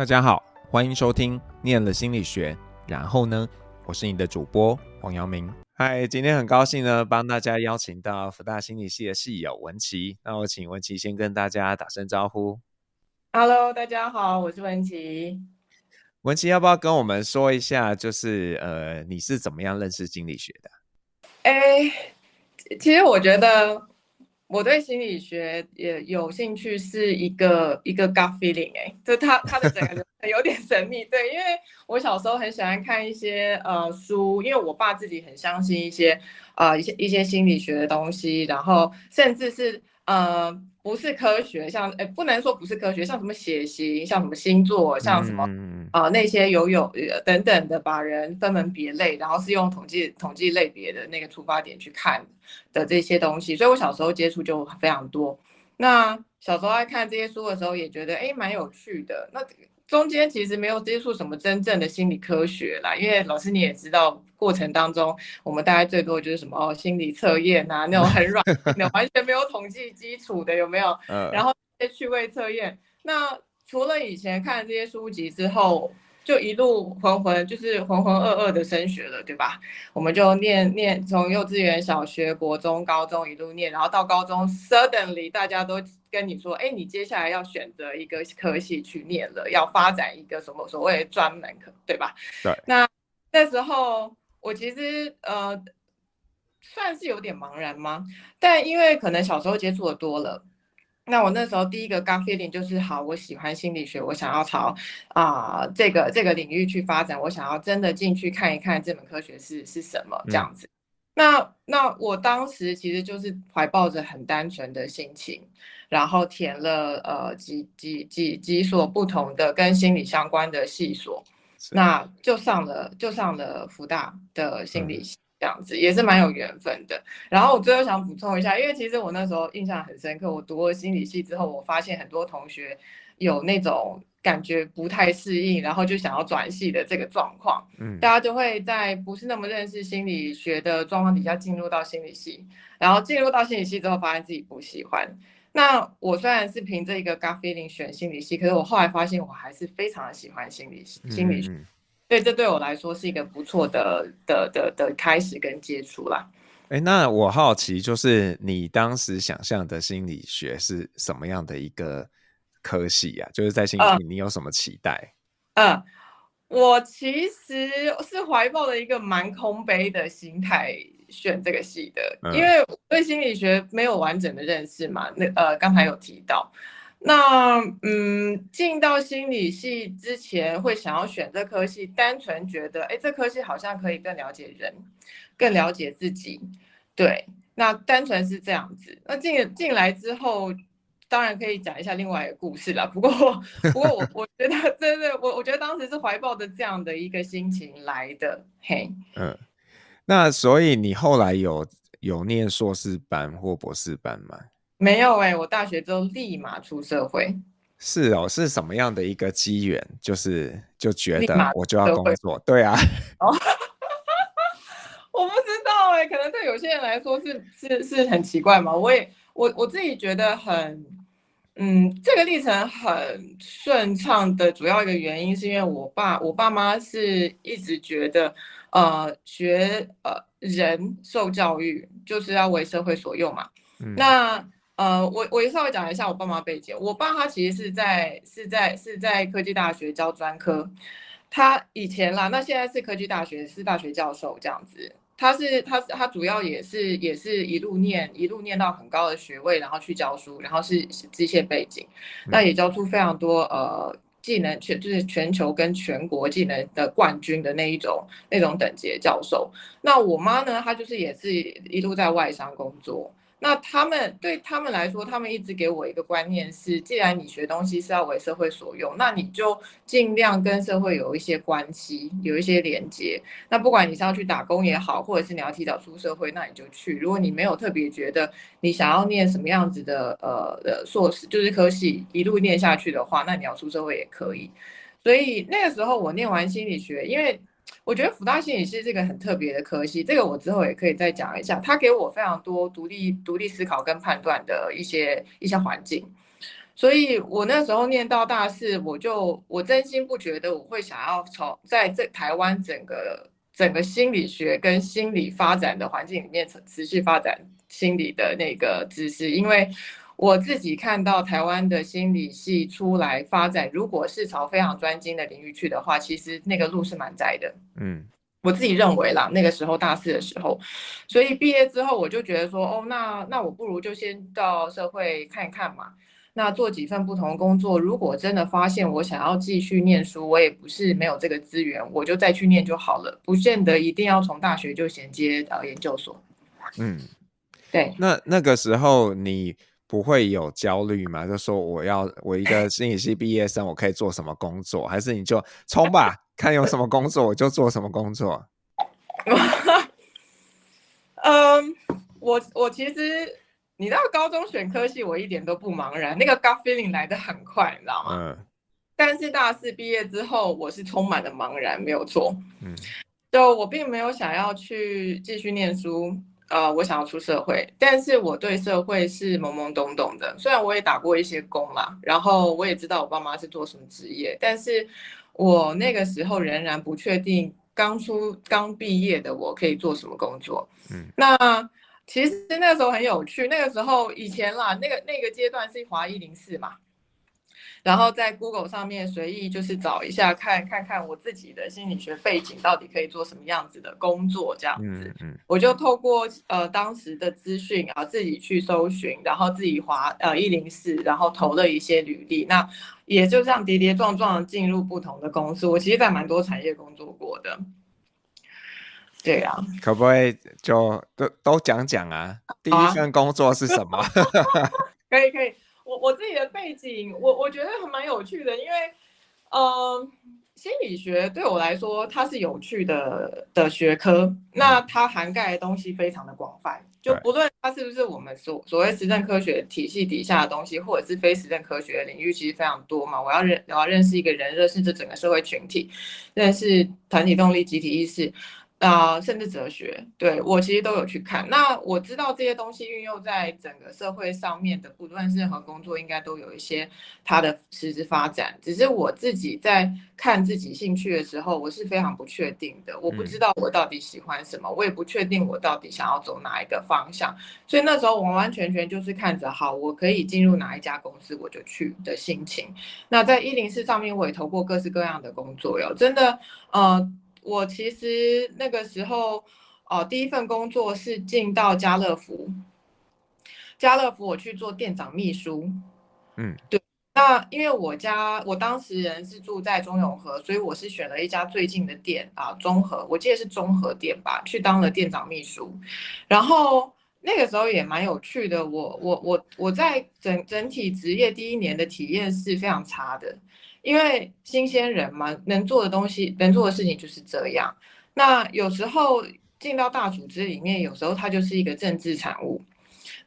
大家好，欢迎收听《念了心理学》，然后呢，我是你的主播黄阳明。嗨，今天很高兴呢，帮大家邀请到福大心理系的系友文琪。那我请文琪先跟大家打声招呼。Hello，大家好，我是文琪。文琪，要不要跟我们说一下，就是呃，你是怎么样认识心理学的？哎，其实我觉得。我对心理学也有兴趣，是一个一个 gut feeling 哎、就他他的整个人有点神秘，对，因为我小时候很喜欢看一些呃书，因为我爸自己很相信一些啊一些一些心理学的东西，然后甚至是呃。不是科学，像诶，不能说不是科学，像什么血型，像什么星座，像什么啊、呃、那些有有等等的，把人分门别类，然后是用统计统计类别的那个出发点去看的这些东西，所以我小时候接触就非常多。那小时候爱看这些书的时候，也觉得诶蛮有趣的。那中间其实没有接触什么真正的心理科学啦，因为老师你也知道，过程当中我们大概最多就是什么哦，心理测验啊，那种很软的，完全没有统计基础的，有没有？然后一些趣味测验。那除了以前看这些书籍之后。就一路浑浑，就是浑浑噩噩的升学了，对吧？我们就念念，从幼稚园、小学、国中、高中一路念，然后到高中，suddenly 大家都跟你说，哎，你接下来要选择一个科系去念了，要发展一个什么所谓的专门科，对吧？对。那那时候我其实呃算是有点茫然吗？但因为可能小时候接触的多了。那我那时候第一个 gut feeling 就是好，我喜欢心理学，我想要朝啊、呃、这个这个领域去发展，我想要真的进去看一看这门科学是是什么这样子。嗯、那那我当时其实就是怀抱着很单纯的心情，然后填了呃几几几几所不同的跟心理相关的系所，那就上了就上了福大的心理系。嗯这样子也是蛮有缘分的。然后我最后想补充一下，因为其实我那时候印象很深刻，我读了心理系之后，我发现很多同学有那种感觉不太适应，然后就想要转系的这个状况。嗯，大家就会在不是那么认识心理学的状况底下进入到心理系，然后进入到心理系之后，发现自己不喜欢。那我虽然是凭这一个 gut feeling 选心理系，可是我后来发现我还是非常的喜欢心理心理学。嗯嗯对，这对我来说是一个不错的的的的开始跟接触啦。哎，那我好奇，就是你当时想象的心理学是什么样的一个科系呀？就是在心理学，你有什么期待？嗯，嗯，我其实是怀抱了一个蛮空杯的心态选这个系的，嗯，因为对心理学没有完整的认识嘛。那呃，刚才有提到。那嗯，进到心理系之前会想要选这科系，单纯觉得，哎，这科系好像可以更了解人，更了解自己，对，那单纯是这样子。那进进来之后，当然可以讲一下另外一个故事了。不过，不过我 我觉得，真的，我我觉得当时是怀抱着这样的一个心情来的。嘿，嗯，那所以你后来有有念硕士班或博士班吗？没有哎、欸，我大学之后立马出社会。是哦，是什么样的一个机缘？就是就觉得我就要工作，对啊。哦，我不知道哎、欸，可能对有些人来说是是是很奇怪嘛。我也我我自己觉得很，嗯，这个历程很顺畅的主要一个原因是因为我爸我爸妈是一直觉得，呃，学呃人受教育就是要为社会所用嘛。嗯、那呃，我我也稍微讲一下我爸妈背景。我爸他其实是在是在是在科技大学教专科，他以前啦，那现在是科技大学是大学教授这样子。他是他他主要也是也是一路念一路念到很高的学位，然后去教书，然后是机械背景，那也教出非常多呃技能全就是全球跟全国技能的冠军的那一种那种等级的教授。那我妈呢，她就是也是一路在外商工作。那他们对他们来说，他们一直给我一个观念是：既然你学东西是要为社会所用，那你就尽量跟社会有一些关系，有一些连接。那不管你是要去打工也好，或者是你要提早出社会，那你就去。如果你没有特别觉得你想要念什么样子的呃的硕士，就是科系一路念下去的话，那你要出社会也可以。所以那个时候我念完心理学，因为。我觉得辅大心理系这个很特别的科系，这个我之后也可以再讲一下。它给我非常多独立、独立思考跟判断的一些一些环境，所以我那时候念到大四，我就我真心不觉得我会想要从在这台湾整个整个心理学跟心理发展的环境里面持续发展心理的那个知识，因为我自己看到台湾的心理系出来发展，如果是朝非常专精的领域去的话，其实那个路是蛮窄的。嗯。我自己认为啦，那个时候大四的时候，所以毕业之后我就觉得说，哦，那那我不如就先到社会看一看嘛。那做几份不同的工作，如果真的发现我想要继续念书，我也不是没有这个资源，我就再去念就好了，不见得一定要从大学就衔接到研究所。嗯，对。那那个时候你不会有焦虑吗？就说我要我一个 心理系毕业生，我可以做什么工作？还是你就冲吧？看有什么工作我就做什么工作。嗯，我我其实你知道高中选科系我一点都不茫然，那个 gut feeling 来的很快，你知道吗？嗯。但是大四毕业之后，我是充满了茫然，没有错。嗯。就我并没有想要去继续念书，呃，我想要出社会，但是我对社会是懵懵懂懂的。虽然我也打过一些工啦，然后我也知道我爸妈是做什么职业，但是。我那个时候仍然不确定，刚出刚毕业的我可以做什么工作。嗯，那其实那个时候很有趣，那个时候以前啦，那个那个阶段是华一零四嘛。然后在 Google 上面随意就是找一下，看看看我自己的心理学背景到底可以做什么样子的工作，这样子，嗯，嗯，我就透过呃当时的资讯啊，自己去搜寻，然后自己滑呃一零四，然后投了一些履历，那也就这样跌跌撞撞进入不同的公司。我其实在蛮多产业工作过的，对啊，可不可以就都都讲讲啊？第一份工作是什么？啊、可以可以。我我自己的背景，我我觉得还蛮有趣的，因为，呃，心理学对我来说它是有趣的的学科，那它涵盖的东西非常的广泛，就不论它是不是我们所所谓实证科学体系底下的东西，或者是非实证科学的领域，其实非常多嘛。我要认我要认识一个人，认识这整个社会群体，认识团体动力、集体意识。啊、呃，甚至哲学，对，我其实都有去看。那我知道这些东西运用在整个社会上面的，不论是任何工作，应该都有一些它的实质发展。只是我自己在看自己兴趣的时候，我是非常不确定的。我不知道我到底喜欢什么，我也不确定我到底想要走哪一个方向。所以那时候完完全全就是看着，好，我可以进入哪一家公司，我就去的心情。那在一零四上面，我也投过各式各样的工作哟，真的，呃。我其实那个时候，哦，第一份工作是进到家乐福，家乐福我去做店长秘书，嗯，对。那因为我家我当时人是住在中永和，所以我是选了一家最近的店啊，中和，我记得是中和店吧，去当了店长秘书。然后那个时候也蛮有趣的，我我我我在整整体职业第一年的体验是非常差的。因为新鲜人嘛，能做的东西，能做的事情就是这样。那有时候进到大组织里面，有时候它就是一个政治产物。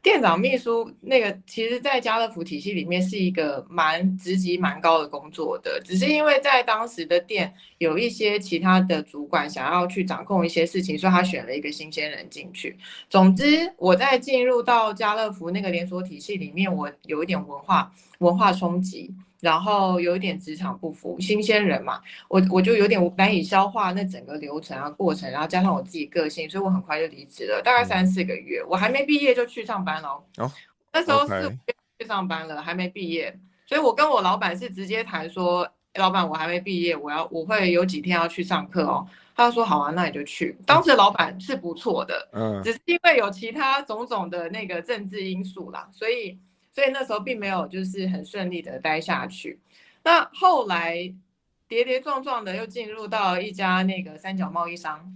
店长秘书那个，其实，在家乐福体系里面是一个蛮职级蛮高的工作的，只是因为在当时的店有一些其他的主管想要去掌控一些事情，所以他选了一个新鲜人进去。总之，我在进入到家乐福那个连锁体系里面，我有一点文化文化冲击。然后有一点职场不服，新鲜人嘛，我我就有点难以消化那整个流程啊过程，然后加上我自己个性，所以我很快就离职了，大概三四个月，嗯、我还没毕业就去上班了。哦，那时候是去上班了，还没毕业，所以我跟我老板是直接谈说，老板我还没毕业，我要我会有几天要去上课哦。他说好啊，那你就去。当时老板是不错的，嗯，只是因为有其他种种的那个政治因素啦，所以。所以那时候并没有就是很顺利的待下去，那后来跌跌撞撞的又进入到一家那个三角贸易商，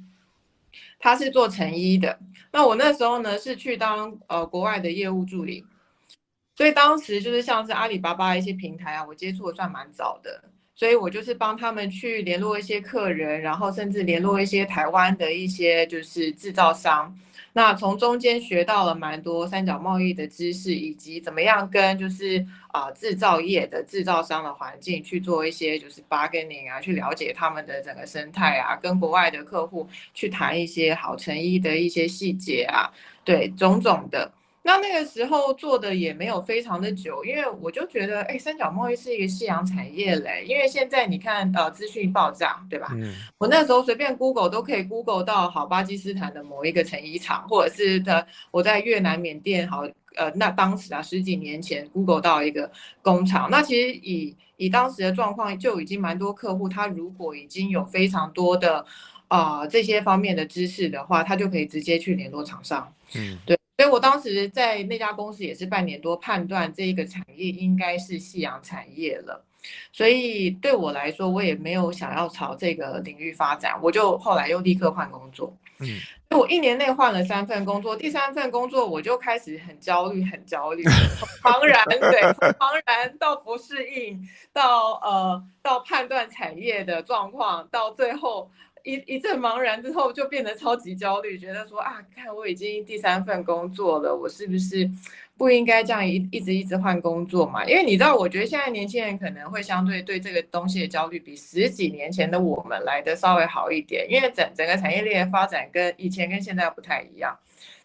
他是做成衣的。那我那时候呢是去当呃国外的业务助理，所以当时就是像是阿里巴巴一些平台啊，我接触的算蛮早的，所以我就是帮他们去联络一些客人，然后甚至联络一些台湾的一些就是制造商。那从中间学到了蛮多三角贸易的知识，以及怎么样跟就是啊、制造业的制造商的环境去做一些就是 bargaining 啊，去了解他们的整个生态啊，跟国外的客户去谈一些好成衣的一些细节啊，对种种的。那那个时候做的也没有非常的久，因为我就觉得，哎，三角贸易是一个夕阳产业嘞。因为现在你看，呃，资讯爆炸，对吧？嗯。我那时候随便 Google 都可以 Google 到好巴基斯坦的某一个成衣厂，或者是的我在越南、缅甸，好，呃，那当时啊十几年前 Google 到一个工厂。那其实以以当时的状况，就已经蛮多客户，他如果已经有非常多的啊、呃、这些方面的知识的话，他就可以直接去联络厂商。嗯，对。所以我当时在那家公司也是半年多，判断这一个产业应该是夕阳产业了。所以对我来说，我也没有想要朝这个领域发展，我就后来又立刻换工作。嗯，我一年内换了三份工作，第三份工作我就开始很焦虑，很焦虑，茫然，对，茫然到不适应，到呃，到判断产业的状况，到最后。一一阵茫然之后，就变得超级焦虑，觉得说啊，看我已经第三份工作了，我是不是不应该这样一一直一直换工作嘛？因为你知道，我觉得现在年轻人可能会相对对这个东西的焦虑，比十几年前的我们来的稍微好一点，因为整整个产业链的发展跟以前跟现在不太一样。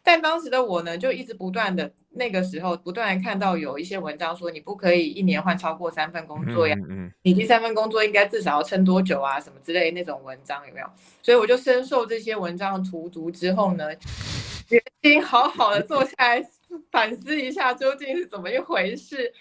但当时的我呢，就一直不断的那个时候，不断的看到有一些文章说，你不可以一年换超过三份工作呀，嗯嗯，你第三份工作应该至少要撑多久啊，什么之类的那种文章有没有？所以我就深受这些文章的荼毒之后呢，决心好好的坐下来 反思一下究竟是怎么一回事，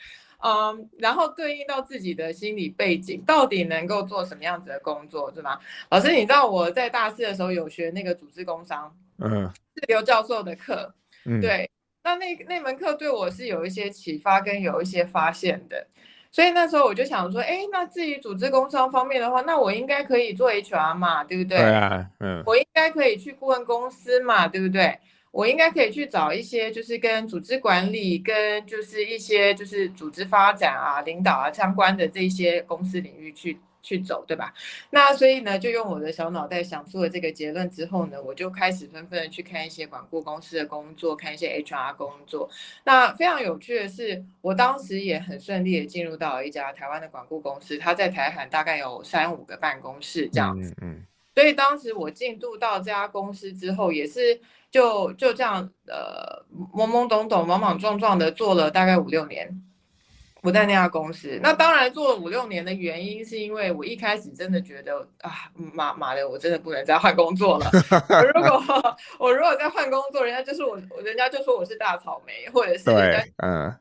嗯，然后对应到自己的心理背景，到底能够做什么样子的工作，是吗？老师，你知道我在大四的时候有学那个组织工商。嗯，是刘教授的课，嗯，对，那那那门课对我是有一些启发跟有一些发现的，所以那时候我就想说，哎，那至于组织工商方面的话，那我应该可以做 HR 嘛，对不对？对啊，嗯，我应该可以去顾问公司嘛，对不对？我应该可以去找一些就是跟组织管理跟就是一些就是组织发展啊、领导啊相关的这些公司领域去。去走，对吧？那所以呢，就用我的小脑袋想出了这个结论之后呢，我就开始纷纷的去看一些管顾公司的工作，看一些 HR 工作。那非常有趣的是，我当时也很顺利的进入到了一家台湾的管顾公司，它在台海大概有三五个办公室这样子。嗯，嗯。所以当时我进入到这家公司之后，也是就就这样呃懵懵懂懂、莽莽撞撞的做了大概五六年。不在那家公司，那当然做了五六年的原因，是因为我一开始真的觉得啊，妈妈的，我真的不能再换工作了。如果 我如果再换工作，人家就是我，人家就说我是大草莓，或者是嗯，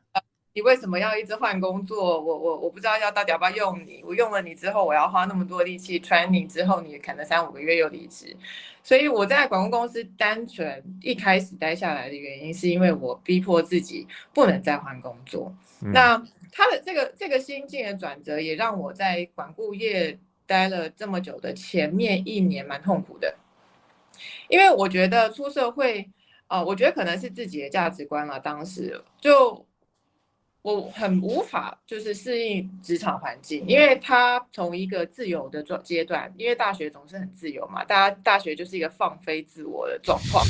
你为什么要一直换工作？我我我不知道要到底要不要用你，我用了你之后，我要花那么多力气 training 之后，你可能三五个月又离职。所以我在广告公司单纯一开始待下来的原因，是因为我逼迫自己不能再换工作。嗯、那他的这个这个心境的转折，也让我在管顾业待了这么久的前面一年蛮痛苦的，因为我觉得出社会，啊、呃，我觉得可能是自己的价值观了，当时就。我很无法就是适应职场环境，因为他从一个自由的状阶段，因为大学总是很自由嘛，大家大学就是一个放飞自我的状况，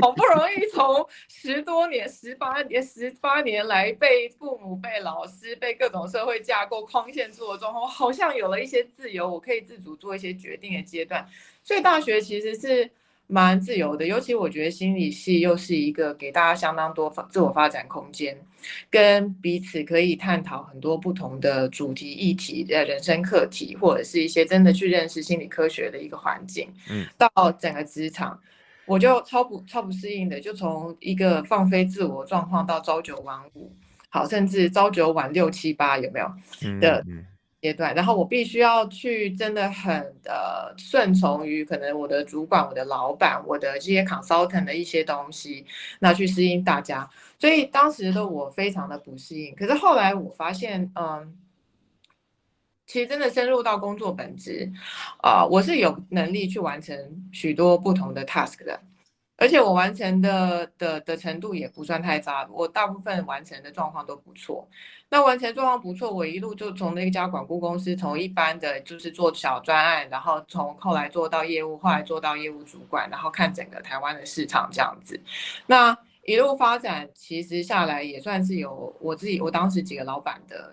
好不容易从十多年、十八年、十八年来被父母、被老师、被各种社会架构框限住的状况，好像有了一些自由，我可以自主做一些决定的阶段，所以大学其实是。蛮自由的，尤其我觉得心理系又是一个给大家相当多自我发展空间，跟彼此可以探讨很多不同的主题议题呃人生课题，或者是一些真的去认识心理科学的一个环境。嗯，到整个职场，我就超不超不适应的，就从一个放飞自我状况到朝九晚五，好，甚至朝九晚六七八，有没有？的。阶段，然后我必须要去真的很呃顺从于可能我的主管、我的老板、我的这些 consultant 的一些东西，那去适应大家。所以当时的我非常的不适应。可是后来我发现，嗯，其实真的深入到工作本质，啊、我是有能力去完成许多不同的 task 的。而且我完成的的的程度也不算太差，我大部分完成的状况都不错。那完成状况不错，我一路就从那家管顾公司，从一般的就是做小专案，然后从后来做到业务，后来做到业务主管，然后看整个台湾的市场这样子。那一路发展，其实下来也算是有我自己，我当时几个老板的。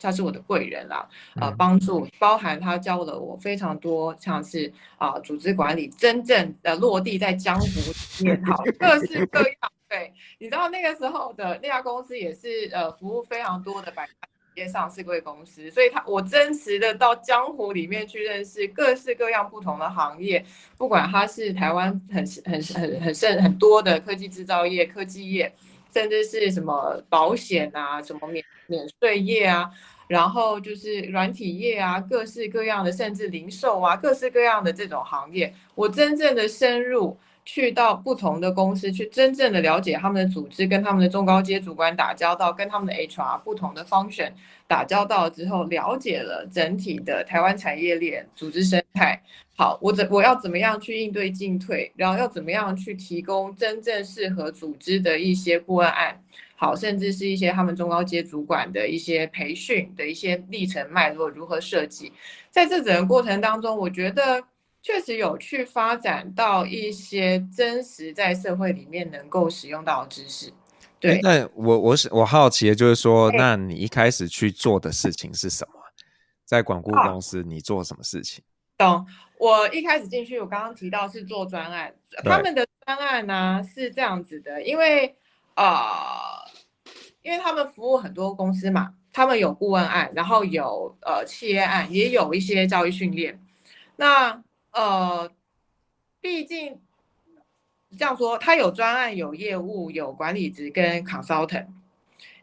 他是我的贵人啦，呃，帮助包含他教了我非常多，像是啊、呃，组织管理真正的落地在江湖里面，好，各式各样对，你知道那个时候的那家公司也是呃服务非常多的百业上市贵公司，所以他我真实的到江湖里面去认识各式各样不同的行业，不管他是台湾很很很很盛很多的科技制造业、科技业，甚至是什么保险啊、什么免免税业啊，然后就是软体业啊，各式各样的，甚至零售啊，各式各样的这种行业，我真正的深入。去到不同的公司，去真正的了解他们的组织，跟他们的中高阶主管打交道，跟他们的 HR 不同的 function 打交道之后，了解了整体的台湾产业链组织生态。好，我怎我要怎么样去应对进退，然后要怎么样去提供真正适合组织的一些顾问案，好，甚至是一些他们中高阶主管的一些培训的一些历程脉络如何设计，在这整个过程当中，我觉得。确实有去发展到一些真实在社会里面能够使用到的知识。对，那我我是我好奇的就是说，那你一开始去做的事情是什么？在广固公司，你做什么事情？懂。我一开始进去，我刚刚提到是做专案，他们的专案呢、啊、是这样子的，因为呃，因为他们服务很多公司嘛，他们有顾问案，然后有呃企业案，也有一些教育训练，那。呃，毕竟这样说，他有专案、有业务、有管理职跟 consultant。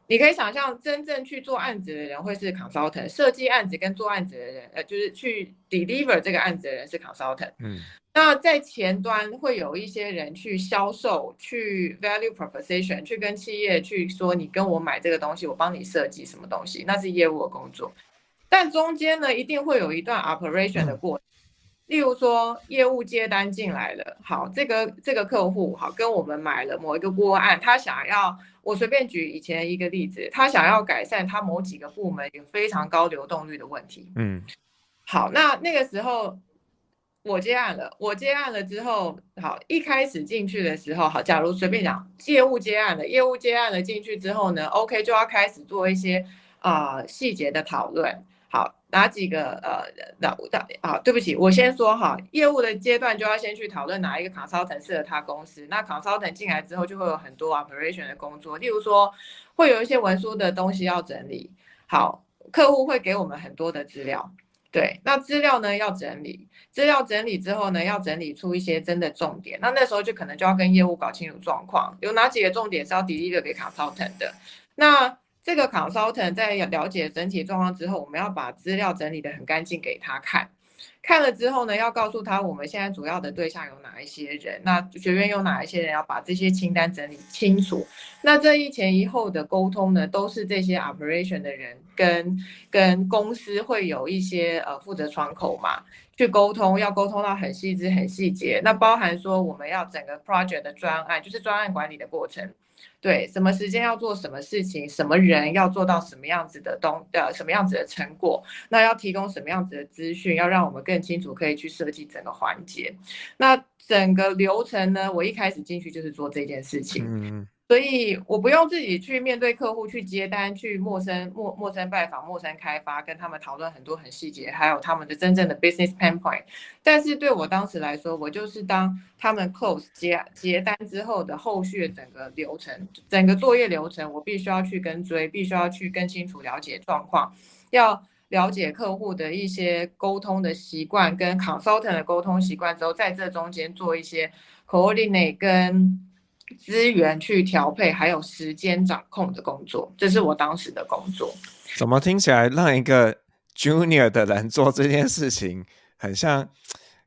你可以想象，真正去做案子的人会是 consultant，设计案子跟做案子的人，呃，就是去 deliver 这个案子的人是 consultant。嗯，那在前端会有一些人去销售、去 value proposition，去跟企业去说，你跟我买这个东西，我帮你设计什么东西，那是业务的工作。但中间呢，一定会有一段 operation 的过程。嗯例如说，业务接单进来了，好，这个这个客户好跟我们买了某一个顾问案，他想要，我随便举以前一个例子，他想要改善他某几个部门有非常高流动率的问题。嗯，好，那那个时候我接案了，我接案了之后，好，一开始进去的时候，好，假如随便讲，业务接案了，业务接案了进去之后呢，OK 就要开始做一些啊、呃、细节的讨论。好，哪几个呃，那那啊，对不起，我先说哈，业务的阶段就要先去讨论哪一个 consultant 适合他公司。那 consultant 进来之后，就会有很多 operation 的工作，例如说会有一些文书的东西要整理。好，客户会给我们很多的资料，对，那资料呢要整理，资料整理之后呢，要整理出一些真的重点。那那时候就可能就要跟业务搞清楚状况，有哪几个重点是要 deliver 给 consultant 的。那这个 consultant 在了解整体状况之后，我们要把资料整理得很干净给他看。看了之后呢，要告诉他我们现在主要的对象有哪一些人，那学院有哪一些人，要把这些清单整理清楚。那这一前一后的沟通呢，都是这些 operation 的人跟跟公司会有一些呃负责窗口嘛，去沟通，要沟通到很细致、很细节。那包含说我们要整个 project 的专案，就是专案管理的过程。对，什么时间要做什么事情，什么人要做到什么样子的东，呃，什么样子的成果，那要提供什么样子的资讯，要让我们更清楚可以去设计整个环节。那整个流程呢，我一开始进去就是做这件事情。嗯。所以我不用自己去面对客户去接单，去陌生陌陌生拜访、陌生开发，跟他们讨论很多很细节，还有他们的真正的 business pain point。但是对我当时来说，我就是当他们 close 接接单之后的后续整个流程、整个作业流程，我必须要去跟追，必须要去更清楚了解状况，要了解客户的一些沟通的习惯跟 consultant 的沟通习惯之后，在这中间做一些 coordinate 跟。资源去调配，还有时间掌控的工作，这是我当时的工作。怎么听起来让一个 junior 的人做这件事情，很像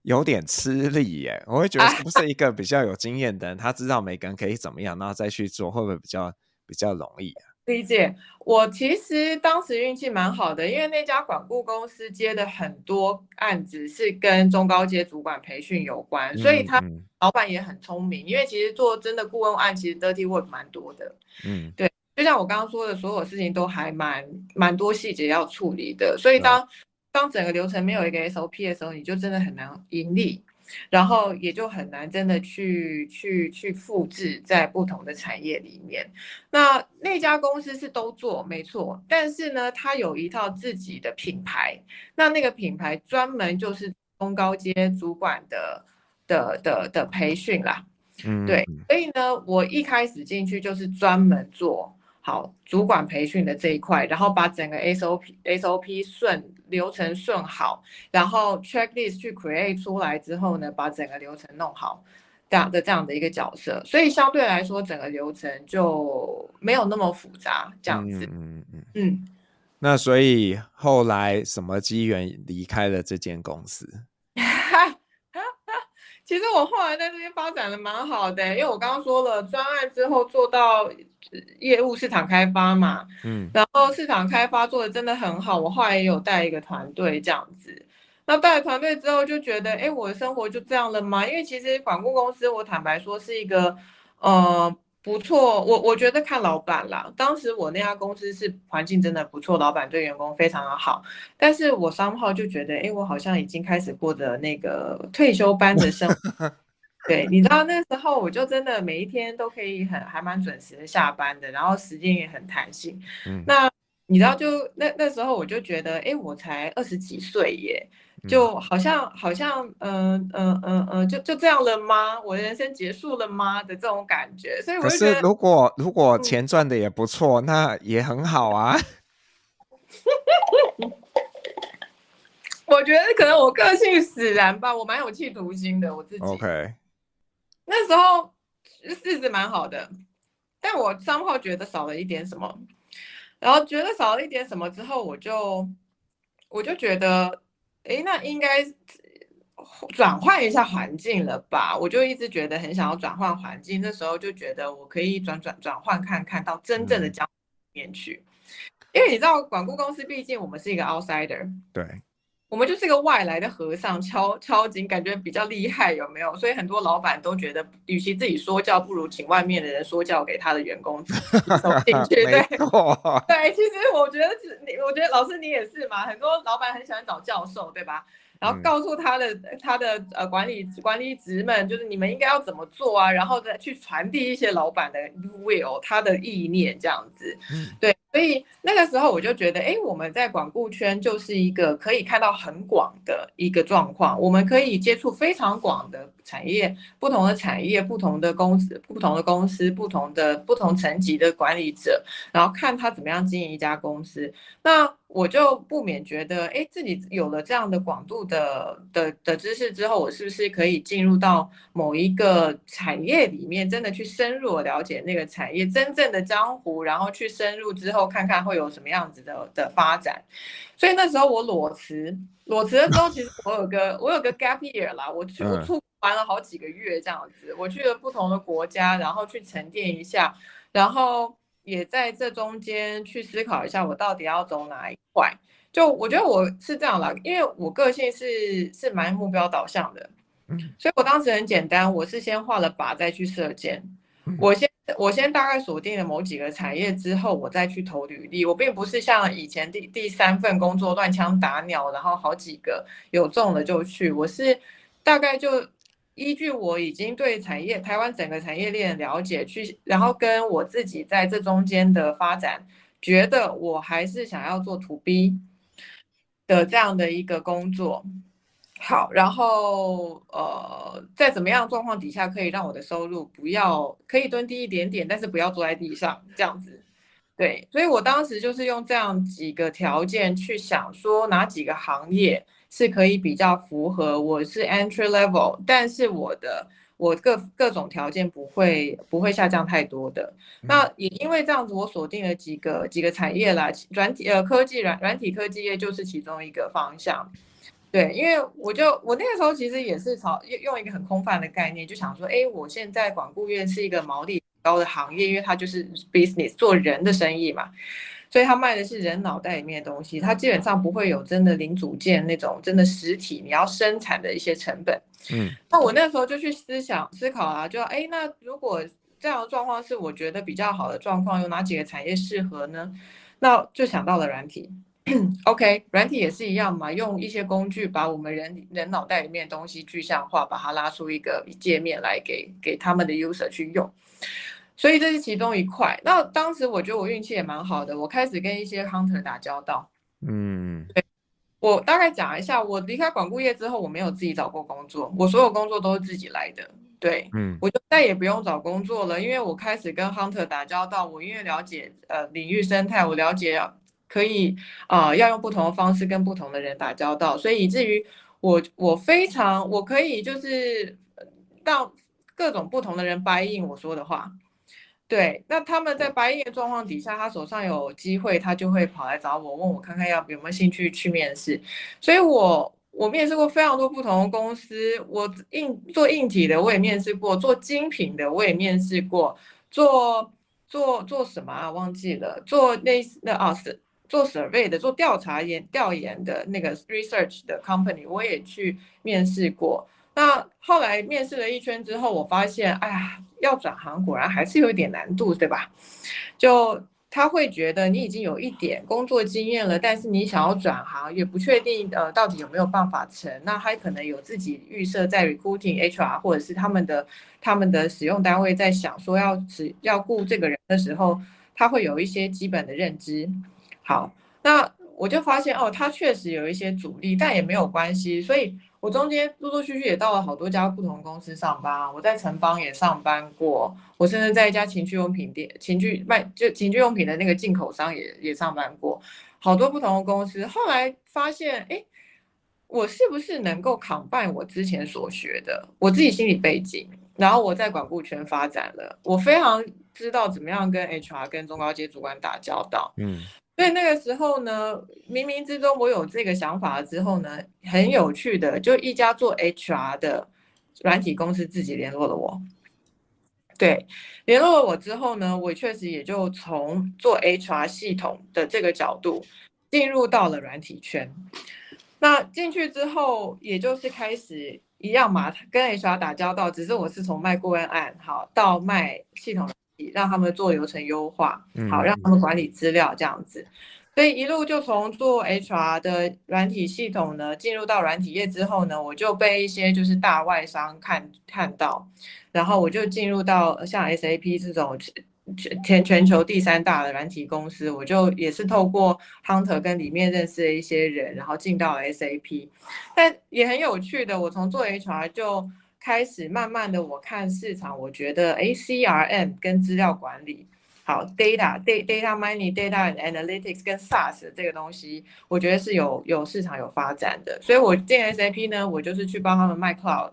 有点吃力耶？我会觉得 是不是一个比较有经验的人，他知道每个人可以怎么样，然后再去做，会不会比较比较容易啊？理解，我其实当时运气蛮好的，因为那家管顾公司接的很多案子是跟中高阶主管培训有关，嗯、所以他老板也很聪明。因为其实做真的顾问案，其实 dirty work 蛮多的。嗯，对，就像我刚刚说的，所有事情都还蛮蛮多细节要处理的，所以当、嗯、当整个流程没有一个 SOP 的时候，你就真的很难盈利。然后也就很难真的去去去复制在不同的产业里面。那那家公司是都做没错，但是呢，它有一套自己的品牌。那那个品牌专门就是中高阶主管的的的的培训啦。嗯，对，所以呢，我一开始进去就是专门做好主管培训的这一块，然后把整个 SOP SOP 顺流程顺好，然后 checklist 去 create 出来之后呢，把整个流程弄好，这样的这样的一个角色，所以相对来说，整个流程就没有那么复杂，这样子。嗯嗯嗯。嗯，那所以后来什么机缘离开了这间公司？其实我后来在这边发展的蛮好的，因为我刚刚说了，专案之后做到业务市场开发嘛，嗯，然后市场开发做的真的很好，我后来也有带一个团队这样子。那带了团队之后就觉得，哎，我的生活就这样了吗？因为其实管顾公司，我坦白说是一个，呃。不错，我我觉得看老板啦。当时我那家公司是环境真的不错，老板对员工非常的好。但是我三号就觉得，哎，我好像已经开始过着那个退休班的生活。对，你知道那时候我就真的每一天都可以很还蛮准时的下班的，然后时间也很弹性。嗯，那你知道就那那时候我就觉得，哎，我才二十几岁耶。就好像好像嗯嗯嗯嗯，就就这样了吗？我的人生结束了吗的这种感觉，所以可是如果如果钱赚的也不错，嗯，那也很好啊。我觉得可能我个性使然吧，我蛮有企图心的，我自己。OK。那时候日子蛮好的，但我三号觉得少了一点什么，然后觉得少了一点什么之后，我就我就觉得。哎，那应该转换一下环境了吧？我就一直觉得很想要转换环境，那时候就觉得我可以转转转换看看到真正的江面去，因为你知道，管顾公司毕竟我们是一个 outsider，对。我们就是一个外来的和尚，敲敲金，感觉比较厉害，有没有？所以很多老板都觉得，与其自己说教，不如请外面的人说教给他的员工走进 去。对，对，其实我觉得，你我觉得老师你也是嘛，很多老板很喜欢找教授，对吧？然后告诉他的、嗯、他的呃管理管理职们，就是你们应该要怎么做啊，然后再去传递一些老板的 will，他的意念这样子，嗯、对。所以那个时候我就觉得，哎，我们在广顾圈就是一个可以看到很广的一个状况，我们可以接触非常广的产业，不同的产业，不同的公司，不同的公司，不同的不同层级的管理者，然后看他怎么样经营一家公司。那我就不免觉得，哎，自己有了这样的广度的的的知识之后，我是不是可以进入到某一个产业里面，真的去深入了解那个产业真正的江湖，然后去深入之后看看会有什么样子的的发展。所以那时候我裸辞，裸辞的时候，其实我有个我有个 gap year 啦，我去我出玩了好几个月这样子，我去了不同的国家，然后去沉淀一下，然后。也在这中间去思考一下，我到底要走哪一块？就我觉得我是这样啦，因为我个性是是蛮目标导向的，所以我当时很简单，我是先画了靶再去射箭。我先我先大概锁定了某几个产业之后，我再去投履历。我并不是像以前第第三份工作乱枪打鸟，然后好几个有中了就去。我是大概就。依据我已经对产业台湾整个产业链了解，去然后跟我自己在这中间的发展，觉得我还是想要做 to B 的这样的一个工作。好，然后呃，在怎么样状况底下可以让我的收入不要可以蹲低一点点，但是不要坐在地上这样子。对，所以我当时就是用这样几个条件去想说哪几个行业。是可以比较符合，我是 entry level，但是我的我各各种条件不会不会下降太多的。那也因为这样子，我锁定了几个几个产业啦，软体呃科技软软体科技业就是其中一个方向。对，因为我就我那个时候其实也是朝用用一个很空泛的概念，就想说，哎，我现在管顾院是一个毛利高的行业，因为它就是 business 做人的生意嘛。所以他卖的是人脑袋里面的东西，他基本上不会有真的零组件那种真的实体你要生产的一些成本。嗯，那我那时候就去思想思考啊，就哎，那如果这样的状况是我觉得比较好的状况，有哪几个产业适合呢？那就想到了软体。OK，软体也是一样嘛，用一些工具把我们人人脑袋里面的东西具象化，把它拉出一个界面来给给他们的 user 去用。所以这是其中一块。那当时我觉得我运气也蛮好的，我开始跟一些 hunter 打交道。嗯，对。我大概讲一下，我离开管顾业之后，我没有自己找过工作，我所有工作都是自己来的。对，嗯，我就再也不用找工作了，因为我开始跟 hunter 打交道，我因为了解呃领域生态，我了解可以啊、要用不同的方式跟不同的人打交道，所以以至于我我非常我可以就是让各种不同的人 buy in 我说的话。对，那他们在白夜状况底下，他手上有机会，他就会跑来找我，问我看看要有没有兴趣去面试。所以我我面试过非常多不同的公司，我硬做硬体的我也面试过，做精品的我也面试过，做做做什么啊？忘记了，做类似的啊是做 survey 的，做调查研调研的那个 research 的 company 我也去面试过。那后来面试了一圈之后，我发现，哎呀，要转行果然还是有一点难度，对吧？就他会觉得你已经有一点工作经验了，但是你想要转行，也不确定呃到底有没有办法成。那他可能有自己预设在 recruiting HR 或者是他们的他们的使用单位在想说要只要雇这个人的时候，他会有一些基本的认知。好，那我就发现哦，他确实有一些阻力，但也没有关系，所以。我中间陆陆续续也到了好多家不同公司上班，我在城邦也上班过，我甚至在一家情趣用品店、情趣卖就情趣用品的那个进口商也也上班过，好多不同的公司。后来发现，哎，我是不是能够 combine 我之前所学的，我自己心理背景，然后我在管顾圈发展了，我非常知道怎么样跟 HR 跟中高阶主管打交道，嗯。所以那个时候呢，冥冥之中我有这个想法了之后呢，很有趣的，就一家做 HR 的软体公司自己联络了我。对，联络了我之后呢，我确实也就从做 HR 系统的这个角度进入到了软体圈。那进去之后，也就是开始一样嘛，跟 HR 打交道，只是我是从卖顾问案好到卖系统。让他们做流程优化，好，让他们管理资料这样子，所以一路就从做 HR 的软体系统呢，进入到软体业之后呢，我就被一些就是大外商看看到，然后我就进入到像 SAP 这种全全球第三大的软体公司，我就也是透过 Hunter 跟里面认识的一些人，然后进到 SAP，但也很有趣的，我从做 HR 就。开始慢慢的，我看市场，我觉得，哎，CRM 跟资料管理，好，data data data mining data analytics 跟 SaaS 这个东西，我觉得是有有市场有发展的。所以我进 SAP 呢，我就是去帮他们卖 cloud，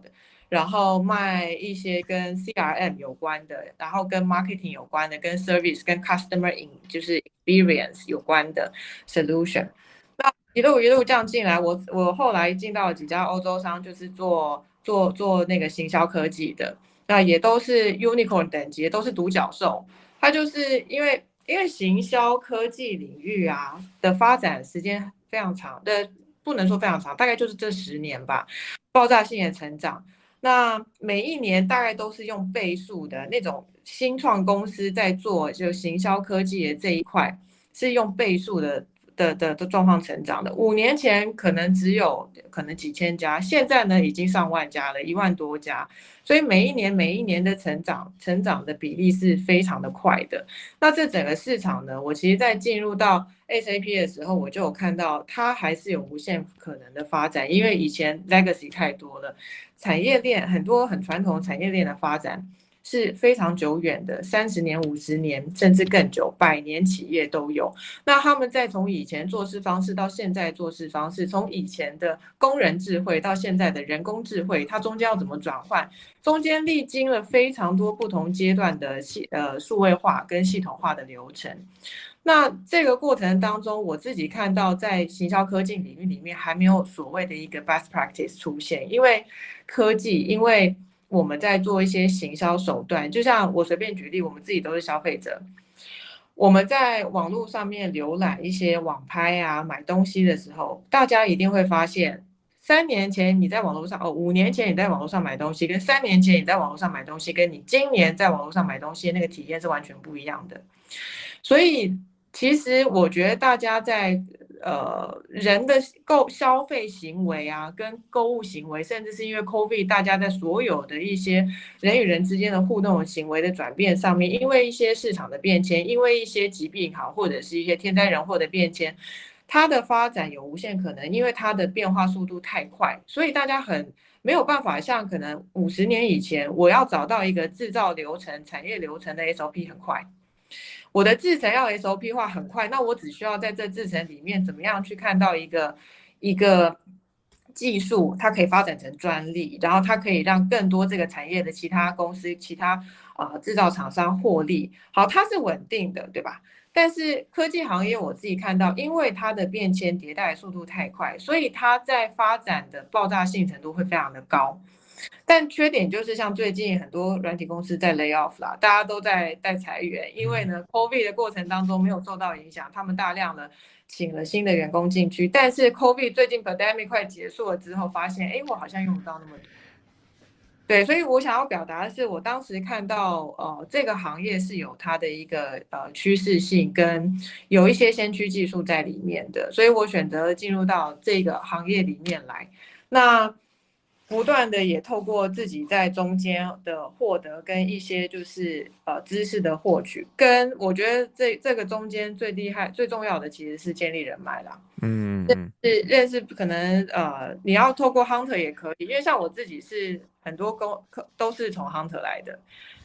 然后卖一些跟 CRM 有关的，然后跟 marketing 有关的，跟 service 跟 customer in 就是 experience 有关的 solution。那一路一路这样进来，我我后来进到了几家欧洲商，就是做。做做那个行销科技的，那也都是 unicorn 等级，都是独角兽。它就是因为因为行销科技领域啊的发展时间非常长，的不能说非常长，大概就是这十年吧，爆炸性的成长。那每一年大概都是用倍数的那种新创公司在做，就行销科技的这一块是用倍数的。的的的状况成长的，五年前可能只有可能几千家，现在呢已经上万家了，一万多家，所以每一年每一年的成长成长的比例是非常的快的。那这整个市场呢，我其实在进入到 SAP 的时候，我就有看到它还是有无限可能的发展，因为以前 legacy 太多了，产业链很多很传统产业链的发展。是非常久远的，三十年、五十年，甚至更久，百年企业都有。那他们在从以前做事方式到现在做事方式，从以前的工人智慧到现在的人工智慧，它中间要怎么转换？中间历经了非常多不同阶段的系呃数位化跟系统化的流程。那这个过程当中，我自己看到在行销科技领域里面还没有所谓的一个 best practice 出现，因为科技，因为我们在做一些行销手段，就像我随便举例，我们自己都是消费者，我们在网络上面浏览一些网拍啊、买东西的时候，大家一定会发现，三年前你在网络上，哦，五年前你在网络上买东西，跟三年前你在网络上买东西，跟你今年在网络上买东西那个体验是完全不一样的。所以，其实我觉得大家在。呃，人的购消费行为啊，跟购物行为，甚至是因为 COVID，大家在所有的一些人与人之间的互动行为的转变上面，因为一些市场的变迁，因为一些疾病好，或者是一些天灾人祸的变迁，它的发展有无限可能，因为它的变化速度太快，所以大家很没有办法像可能五十年以前，我要找到一个制造流程、产业流程的 SOP 很快，我的制程要 SOP 化很快，那我只需要在这制程里面怎么样去看到一个一个技术，它可以发展成专利，然后它可以让更多这个产业的其他公司、其他啊、呃、制造厂商获利，好，它是稳定的，对吧？但是科技行业我自己看到，因为它的变迁迭代速度太快，所以它在发展的爆炸性程度会非常的高。但缺点就是像最近很多软体公司在 lay off 啦，大家都在在裁员，因为呢，COVID 的过程当中没有受到影响，他们大量的请了新的员工进去。但是 COVID 最近 pandemic 快结束了之后，发现，哎，我好像用不到那么多。对，所以我想要表达的是，我当时看到，呃，这个行业是有它的一个呃趋势性，跟有一些先驱技术在里面的，所以我选择进入到这个行业里面来。那不断的也透过自己在中间的获得跟一些就是呃知识的获取，跟我觉得这这个中间最厉害最重要的其实是建立人脉啦。嗯，认识认识可能呃你要透过 hunter 也可以，因为像我自己是很多工都是从 hunter 来的。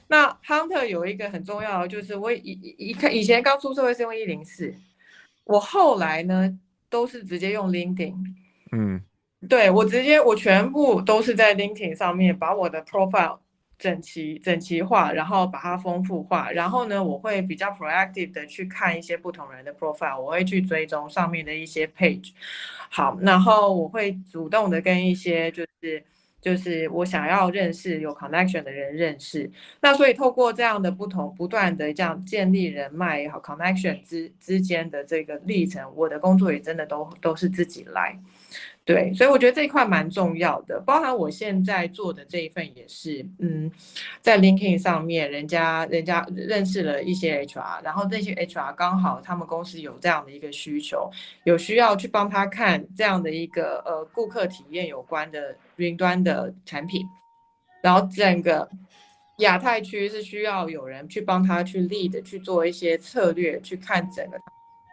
那 hunter 有一个很重要的就是我以以以前刚出社会是用一零四，我后来呢都是直接用 LinkedIn。嗯。对，我直接我全部都是在 LinkedIn 上面把我的 profile 整齐整齐化，然后把它丰富化，然后呢，我会比较 proactive 的去看一些不同人的 profile，我会去追踪上面的一些 page，好，然后我会主动的跟一些就是就是我想要认识有 connection 的人认识，那所以透过这样的不同不断的这样建立人脉也好，connection 之之间的这个历程，我的工作也真的都都是自己来。对，所以我觉得这一块蛮重要的，包含我现在做的这一份也是，嗯，在 LinkedIn 上面，人家人家认识了一些 HR，然后这些 HR 刚好他们公司有这样的一个需求，有需要去帮他看这样的一个呃顾客体验有关的云端的产品，然后整个亚太区是需要有人去帮他去 lead 去做一些策略，去看整个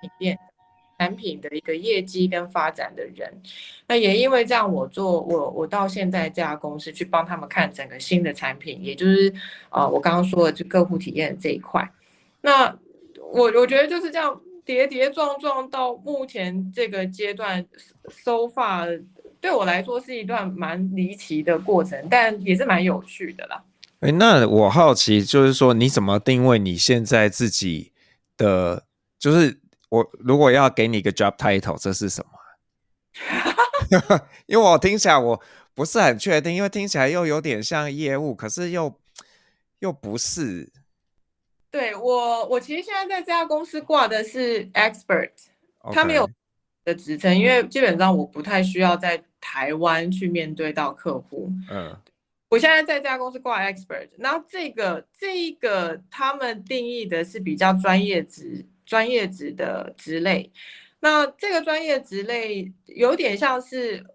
体验。产品的一个业绩跟发展的人，那也因为这样，我做我我到现在这家公司去帮他们看整个新的产品，也就是啊、我刚刚说的就客户体验这一块。那我我觉得就是这样跌跌撞撞到目前这个阶段，so far 对我来说是一段蛮离奇的过程，但也是蛮有趣的啦。哎，那我好奇就是说，你怎么定位你现在自己的就是？我如果要给你一个 job title，这是什么？因为我听起来我不是很确定，因为听起来又有点像业务，可是又又不是。对，我，我其实现在在这家公司挂的是 expert，Okay. 他没有的职称，因为基本上我不太需要在台湾去面对到客户。嗯，我现在在这家公司挂 expert，然后这个这个他们定义的是比较专业职。专业职的职类，那这个专业职类有点像是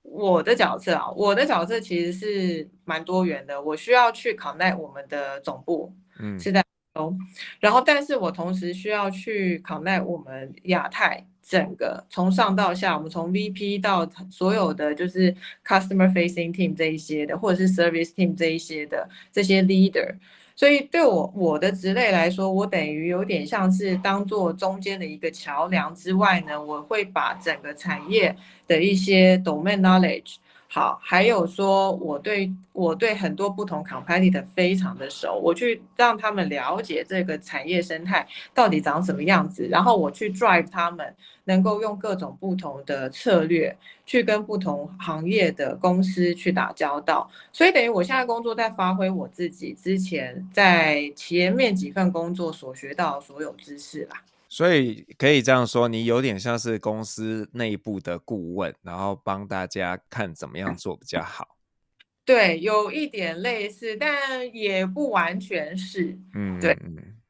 我的角色啊。我的角色其实是蛮多元的，我需要去 connect 我们的总部，嗯，是在欧，然后但是我同时需要去 connect 我们亚太整个从上到下，我们从 VP 到所有的就是 customer facing team 这一些的，或者是 service team 这一些的这些 leader。所以对我我的职类来说，我等于有点像是当做中间的一个桥梁之外呢，我会把整个产业的一些 domain knowledge。好，还有说，我对我对很多不同 company 的非常的熟，我去让他们了解这个产业生态到底长什么样子，然后我去 drive 他们能够用各种不同的策略去跟不同行业的公司去打交道，所以等于我现在工作在发挥我自己之前在前面几份工作所学到的所有知识啦。所以可以这样说，你有点像是公司内部的顾问，然后帮大家看怎么样做比较好。对，有一点类似，但也不完全是。嗯，对。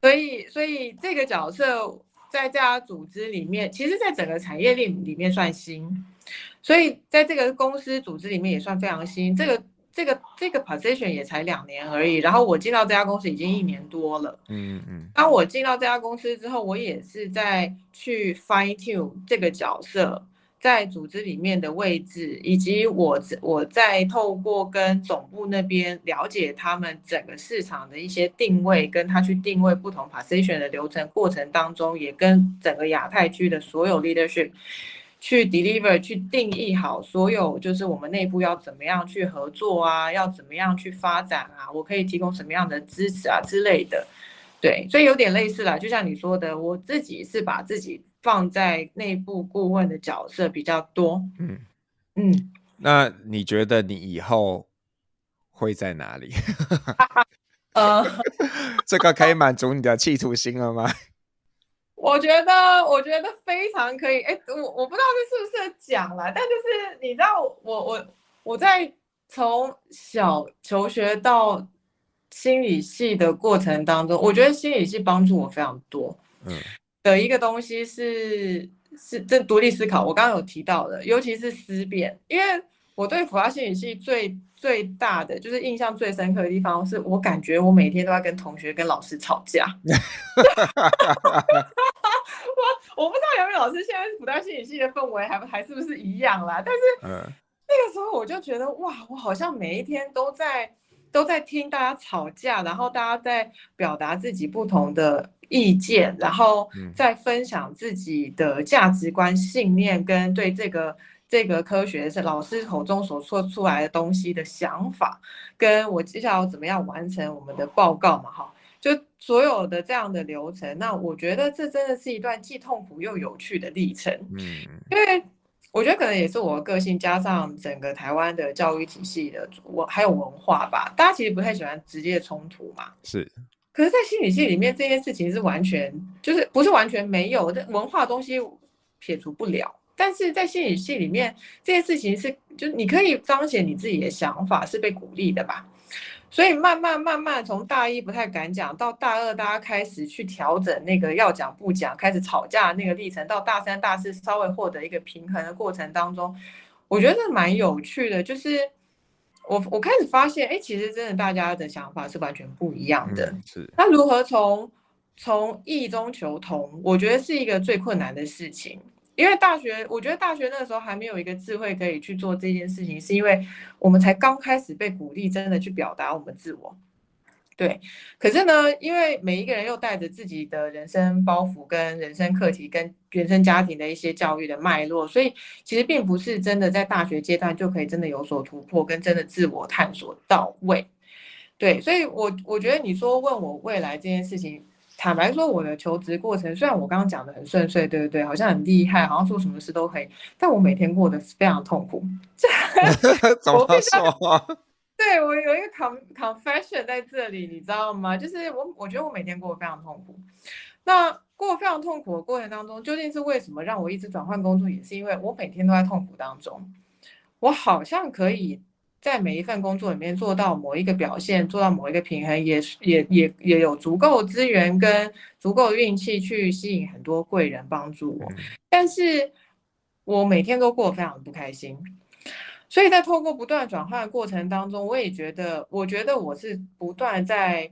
所以，所以这个角色在这家组织里面，其实，在整个产业链里面算新，所以在这个公司组织里面也算非常新。这个。这个这个 position 也才两年而已，然后我进到这家公司已经一年多了。嗯嗯。当我进到这家公司之后，我也是在去 fine tune 这个角色在组织里面的位置，以及我我在透过跟总部那边了解他们整个市场的一些定位，跟他去定位不同 position 的流程过程当中，也跟整个亚太区的所有 leadership 去 deliver 去定义好所有，就是我们内部要怎么样去合作啊，要怎么样去发展啊，我可以提供什么样的支持啊之类的。对，所以有点类似啦，就像你说的，我自己是把自己。放在内部顾问的角色比较多，嗯嗯，那你觉得你以后会在哪里？呃，这个可以满足你的企图心了吗？我觉得，我觉得非常可以。哎，我我不知道这是不是讲了，但就是你知道我，我我我在从小求学到心理系的过程当中，我觉得心理系帮助我非常多。嗯。的一个东西是是这独立思考，我刚刚有提到的，尤其是思辨，因为我对辅大心理系最最大的就是印象最深刻的地方，是我感觉我每天都在跟同学跟老师吵架。我我不知道有没有老师现在辅大心理系的氛围还还是不是一样啦，但是那个时候我就觉得哇，我好像每一天都在都在听大家吵架，然后大家在表达自己不同的。意见，然后再分享自己的价值观、信念跟对这个这个科学是老师口中所说出来的东西的想法，跟我接下来要怎么样完成我们的报告嘛？哈，就所有的这样的流程，那我觉得这真的是一段既痛苦又有趣的历程。嗯，因为我觉得可能也是我的个性，加上整个台湾的教育体系的我还有文化吧，大家其实不太喜欢直接冲突嘛。是。可是，在心理系里面，这件事情是完全就是不是完全没有这文化东西撇除不了。但是在心理系里面，这件事情是就是你可以彰显你自己的想法，是被鼓励的吧？所以慢慢慢慢从大一不太敢讲，到大二大家开始去调整那个要讲不讲，开始吵架那个历程，到大三大四稍微获得一个平衡的过程当中，我觉得蛮有趣的，就是。我我开始发现，哎，其实真的大家的想法是完全不一样的。嗯、是。那如何从从异中求同，我觉得是一个最困难的事情。因为大学，我觉得大学那个时候还没有一个智慧可以去做这件事情，是因为我们才刚开始被鼓励，真的去表达我们自我。对，可是呢，因为每一个人又带着自己的人生包袱、跟人生课题、跟原生家庭的一些教育的脉络，所以其实并不是真的在大学阶段就可以真的有所突破，跟真的自我探索到位。对，所以我我觉得你说问我未来这件事情，坦白说，我的求职过程虽然我刚刚讲的很顺遂，对不对？好像很厉害，好像做什么事都可以，但我每天过得非常痛苦。怎么说？对，我有一个 confession 在这里，你知道吗？就是我我觉得我每天过得非常痛苦。那过非常痛苦的过程当中，究竟是为什么让我一直转换工作？也是因为我每天都在痛苦当中。我好像可以在每一份工作里面做到某一个表现，做到某一个平衡，也也也也有足够资源跟足够运气去吸引很多贵人帮助我。但是我每天都过得非常的不开心。所以在透过不断转换的过程当中，我也觉得，我觉得我是不断在，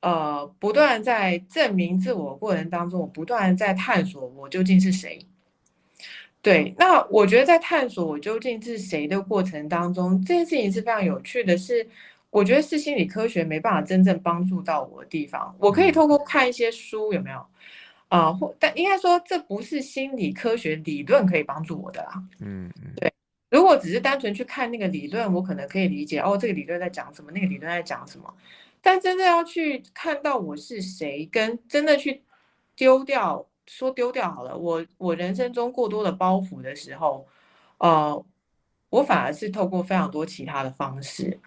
呃，不断在证明自我过程当中，我不断在探索我究竟是谁。对，那我觉得在探索我究竟是谁的过程当中，这件事情是非常有趣的是，是我觉得是心理科学没办法真正帮助到我的地方。我可以透过看一些书，有没有？啊、呃，或但应该说，这不是心理科学理论可以帮助我的啦。嗯嗯，对。如果只是单纯去看那个理论，我可能可以理解哦，这个理论在讲什么，那个理论在讲什么。但真正要去看到我是谁，跟真的去丢掉，说丢掉好了，我我人生中过多的包袱的时候，呃，我反而是透过非常多其他的方式，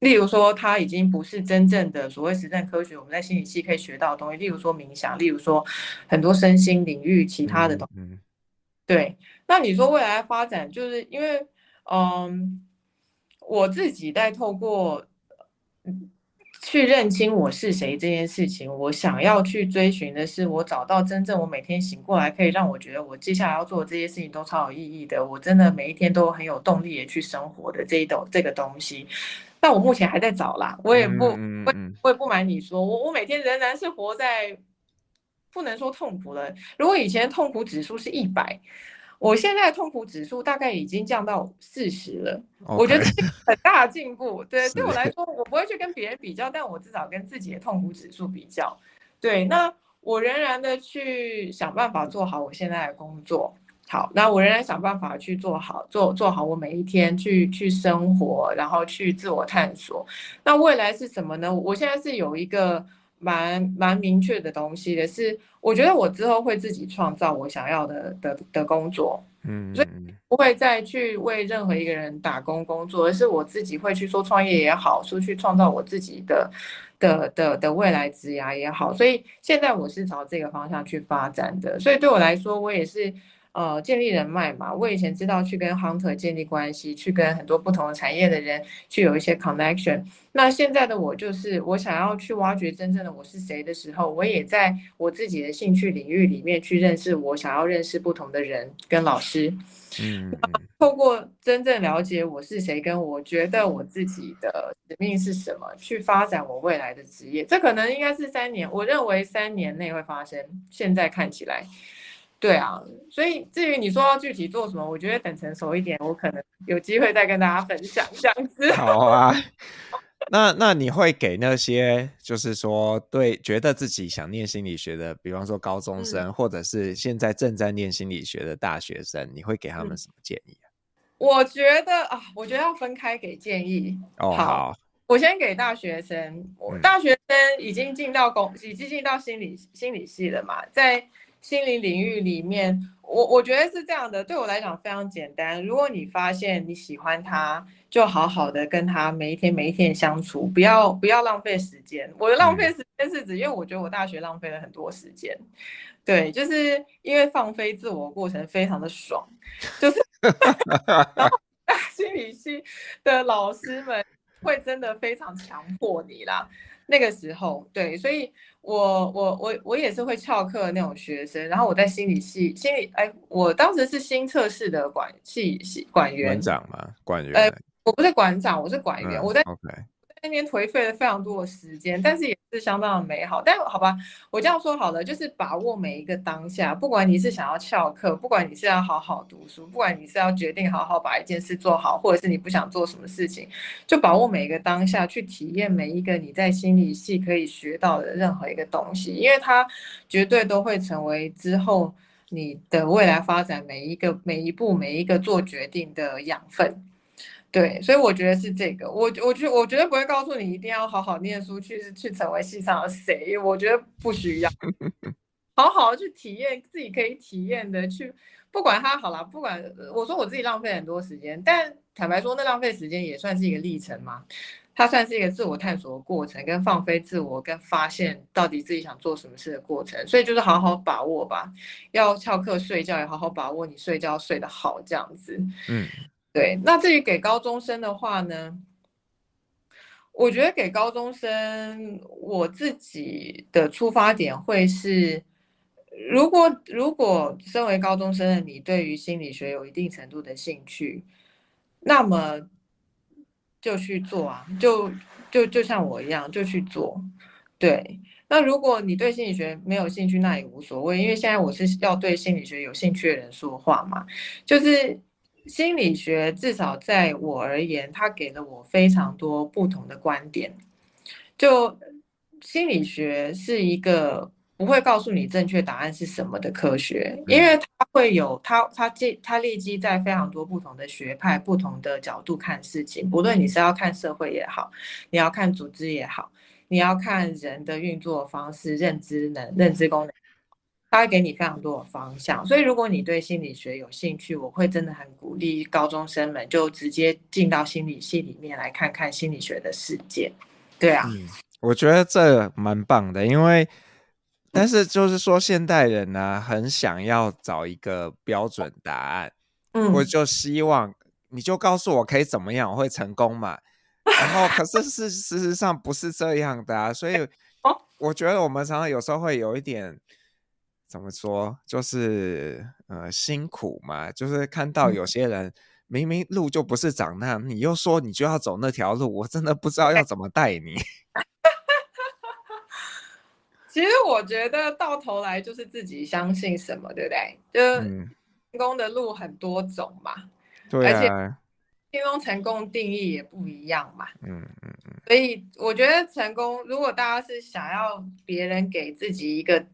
例如说，它已经不是真正的所谓实证科学，我们在心理系可以学到的东西，例如说冥想，例如说很多身心领域其他的东西，嗯，对。那你说未来的发展，就是因为，嗯，我自己在透过去认清我是谁这件事情，我想要去追寻的是，我找到真正我每天醒过来可以让我觉得我接下来要做的这些事情都超有意义的，我真的每一天都很有动力的去生活的这一种这个东西。但我目前还在找啦，我也不，我我也不瞒你说，我我每天仍然是活在不能说痛苦了。如果以前痛苦指数是一百。我现在的痛苦指数大概已经降到四十了，Okay. 我觉得是很大的进步。对，对我来说，我不会去跟别人比较，但我至少跟自己的痛苦指数比较。对，那我仍然的去想办法做好我现在的工作。好，那我仍然想办法去做好，做做好我每一天去去生活，然后去自我探索。那未来是什么呢？我现在是有一个蛮蛮明确的东西的，是我觉得我之后会自己创造我想要的的的工作，嗯，所以不会再去为任何一个人打工工作，而是我自己会去说创业也好，说去创造我自己的的的的未来职涯也好。所以现在我是朝这个方向去发展的，所以对我来说，我也是。呃，建立人脉嘛，我以前知道去跟 hunter 建立关系，去跟很多不同的产业的人去有一些 connection。那现在的我就是，我想要去挖掘真正的我是谁的时候，我也在我自己的兴趣领域里面去认识我想要认识不同的人跟老师。嗯，透过真正了解我是谁，跟我觉得我自己的使命是什么，去发展我未来的职业。这可能应该是三年，我认为三年内会发生。现在看起来。对啊，所以至于你说要具体做什么，我觉得等成熟一点，我可能有机会再跟大家分享这样子。好啊，那那你会给那些就是说对觉得自己想念心理学的，比方说高中生，嗯、或者是现在正在念心理学的大学生，你会给他们什么建议啊？我觉得啊，我觉得要分开给建议。哦，好，好，我先给大学生，我大学生已经进到公，已经进到心理心理系了嘛，在。心灵领域里面，我我觉得是这样的，对我来讲非常简单。如果你发现你喜欢他，就好好的跟他每一天每一天相处，不要不要浪费时间。我的浪费时间是指，因为我觉得我大学浪费了很多时间，对，就是因为放飞自我过程非常的爽，就是 然后 心理系的老师们会真的非常强迫你啦。那个时候，对，所以我我我我也是会翘课的那种学生。然后我在心理系，心理哎，我当时是新测试的管系系管员。馆长嘛？管员？呃，我不是馆长，我是管员。嗯、我在。Okay. 那边颓废了非常多的时间，但是也是相当的美好。但好吧，我这样说好了，就是把握每一个当下。不管你是想要翘课，不管你是要好好读书，不管你是要决定好好把一件事做好，或者是你不想做什么事情，就把握每一个当下，去体验每一个你在心理系可以学到的任何一个东西，因为它绝对都会成为之后你的未来发展每一个每一步每一个做决定的养分。对，所以我觉得是这个，我我觉我绝对不会告诉你一定要好好念书去去成为戏上的谁，我觉得不需要，好好去体验自己可以体验的去，不管他好了，不管我说我自己浪费很多时间，但坦白说，那浪费时间也算是一个历程嘛，它算是一个自我探索的过程，跟放飞自我，跟发现到底自己想做什么事的过程，所以就是好好把握吧，要翘课睡觉也好好把握，你睡觉睡得好这样子，嗯。对，那至于给高中生的话呢，我觉得给高中生，我自己的出发点会是，如果如果身为高中生的你对于心理学有一定程度的兴趣，那么就去做啊，就就就像我一样，就去做。对，那如果你对心理学没有兴趣，那也无所谓，因为现在我是要对心理学有兴趣的人说话嘛，就是。心理学至少在我而言，它给了我非常多不同的观点。就心理学是一个不会告诉你正确答案是什么的科学，因为它会有它它基它立基在非常多不同的学派、不同的角度看事情。不论你是要看社会也好，你要看组织也好，你要看人的运作方式、认知能、认知功能。他会给你非常多的方向，所以如果你对心理学有兴趣，我会真的很鼓励高中生们就直接进到心理系里面来看看心理学的世界。对啊，嗯，我觉得这蛮棒的，因为但是就是说现代人呢，很想要找一个标准答案，嗯，我就希望你就告诉我可以怎么样，我会成功嘛。然后可是事 事实上不是这样的啊，所以我觉得我们常常有时候会有一点。怎么说？就是呃辛苦嘛，就是看到有些人明明路就不是长那样，你又说你就要走那条路，我真的不知道要怎么带你。其实我觉得到头来就是自己相信什么，对不对？就、嗯、成功的路很多种嘛，对啊，而且心中成功定义也不一样嘛。嗯嗯嗯。所以我觉得成功，如果大家是想要别人给自己一个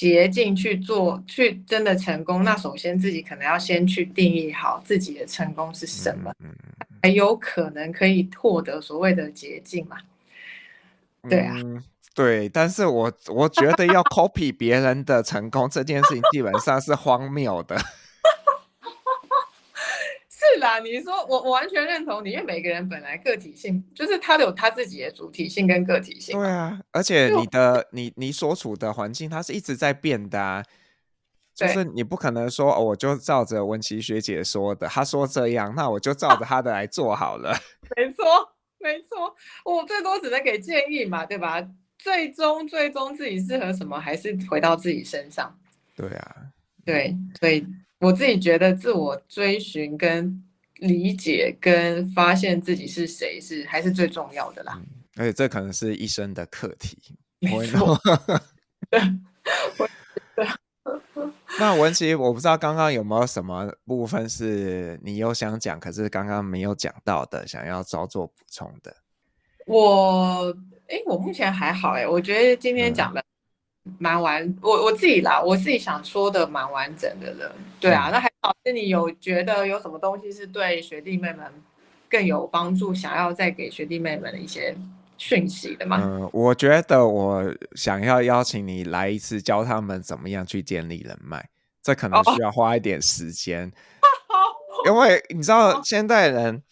捷径去做，去真的成功，那首先自己可能要先去定义好自己的成功是什么，嗯嗯嗯、还有可能可以获得所谓的捷径嘛。对啊。嗯对，但是我我觉得要 copy 别人的成功这件事情，基本上是荒谬的。是啦，你说我我完全认同你，因为每个人本来个体性就是他有他自己的主体性跟个体性。对啊，而且你的你你所处的环境它是一直在变的啊，就是你不可能说哦，我就照着文琪学姐说的，她说这样，那我就照着她的来做好了。没错，没错，我最多只能给建议嘛，对吧？最终，最终自己适合什么，还是回到自己身上。对啊，对，所以我自己觉得，自我追寻、跟理解、跟发现自己是谁，是还是最重要的啦。嗯、而且这可能是一生的课题。没错。那文琪，我不知道刚刚有没有什么部分是你有想讲，可是刚刚没有讲到的，想要稍作补充的。我。哎，我目前还好哎，我觉得今天讲的蛮完，嗯、我我自己啦，我自己想说的蛮完整的了。对啊，嗯、那还好，是你有觉得有什么东西是对学弟妹们更有帮助，想要再给学弟妹们的一些讯息的吗？嗯，我觉得我想要邀请你来一次，教他们怎么样去建立人脉，这可能需要花一点时间，哦、因为你知道现代人。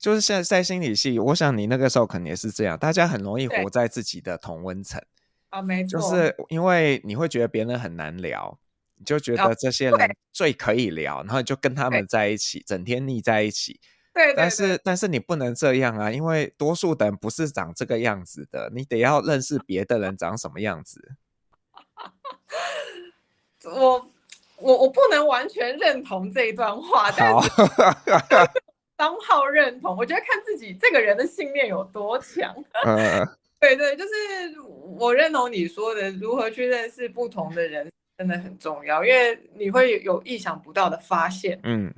就是现在在心理系，我想你那个时候肯定也是这样，大家很容易活在自己的同温层啊，没错，就是因为你会觉得别人很难聊，你就觉得这些人最可以聊，然后就跟他们在一起，整天腻在一起。对，但是但是你不能这样啊，因为多数的人不是长这个样子的，你得要认识别的人长什么样子。我我我不能完全认同这一段话，但是。当号认同，我觉得看自己这个人的信念有多强。Uh, 对对，就是我认同你说的，如何去认识不同的人真的很重要，因为你会有意想不到的发现。嗯，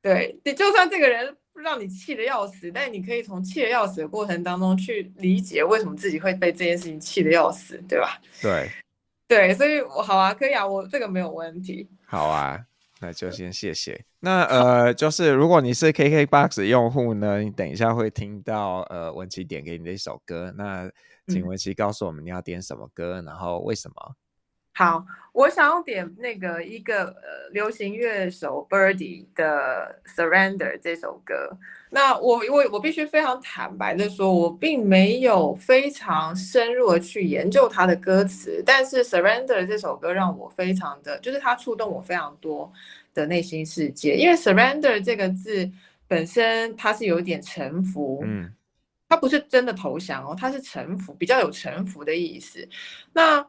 对，你就算这个人让你气得要死，但你可以从气得要死的过程当中去理解为什么自己会被这件事情气得要死，对吧？对，对，所以我好啊，可以啊，我这个没有问题。好啊。那就先谢谢。那呃，就是如果你是 KKBOX 用户呢，你等一下会听到呃文琪点给你的一首歌。那请文琪告诉我们你要点什么歌，嗯、然后为什么？好，我想要点那个一个呃流行乐手 Birdy 的 Surrender 这首歌。那我我我必须非常坦白的说，我并没有非常深入的去研究他的歌词，但是 Surrender 这首歌让我非常的，就是它触动我非常多的内心世界。因为 Surrender 这个字本身它是有一点臣服，嗯，它不是真的投降哦，它是臣服，比较有臣服的意思。那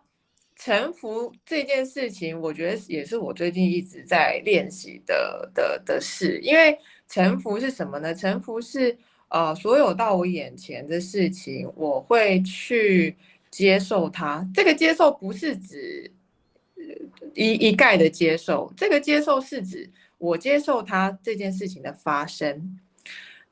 臣服这件事情，我觉得也是我最近一直在练习的的的事，因为。臣服是什么呢？臣服是呃，所有到我眼前的事情，我会去接受它。这个接受不是指一一概的接受，这个接受是指我接受它这件事情的发生。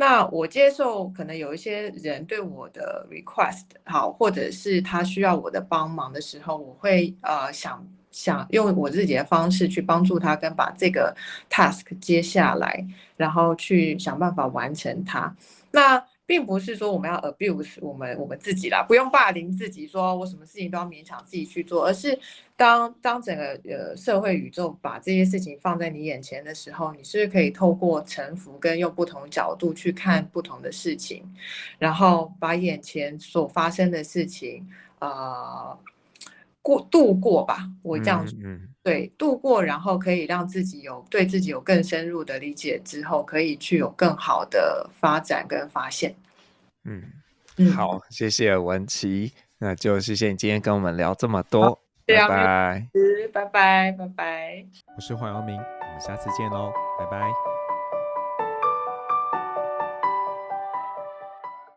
那我接受可能有一些人对我的 request 好，或者是他需要我的帮忙的时候，我会呃想。想用我自己的方式去帮助他，跟把这个 task 接下来，然后去想办法完成它。那并不是说我们要 abuse 我们我们自己啦，不用霸凌自己，说我什么事情都要勉强自己去做，而是当当整个呃社会宇宙把这些事情放在你眼前的时候，你是不是可以透过臣服跟用不同角度去看不同的事情，然后把眼前所发生的事情啊。过度过吧，我这样说，嗯嗯、对，度过，然后可以让自己有对自己有更深入的理解之后，可以去有更好的发展跟发现。嗯，好，谢谢文琪，那就谢谢你今天跟我们聊这么多，拜拜，拜拜，拜拜，拜拜。我是黄阳明，我们下次见喽，拜拜。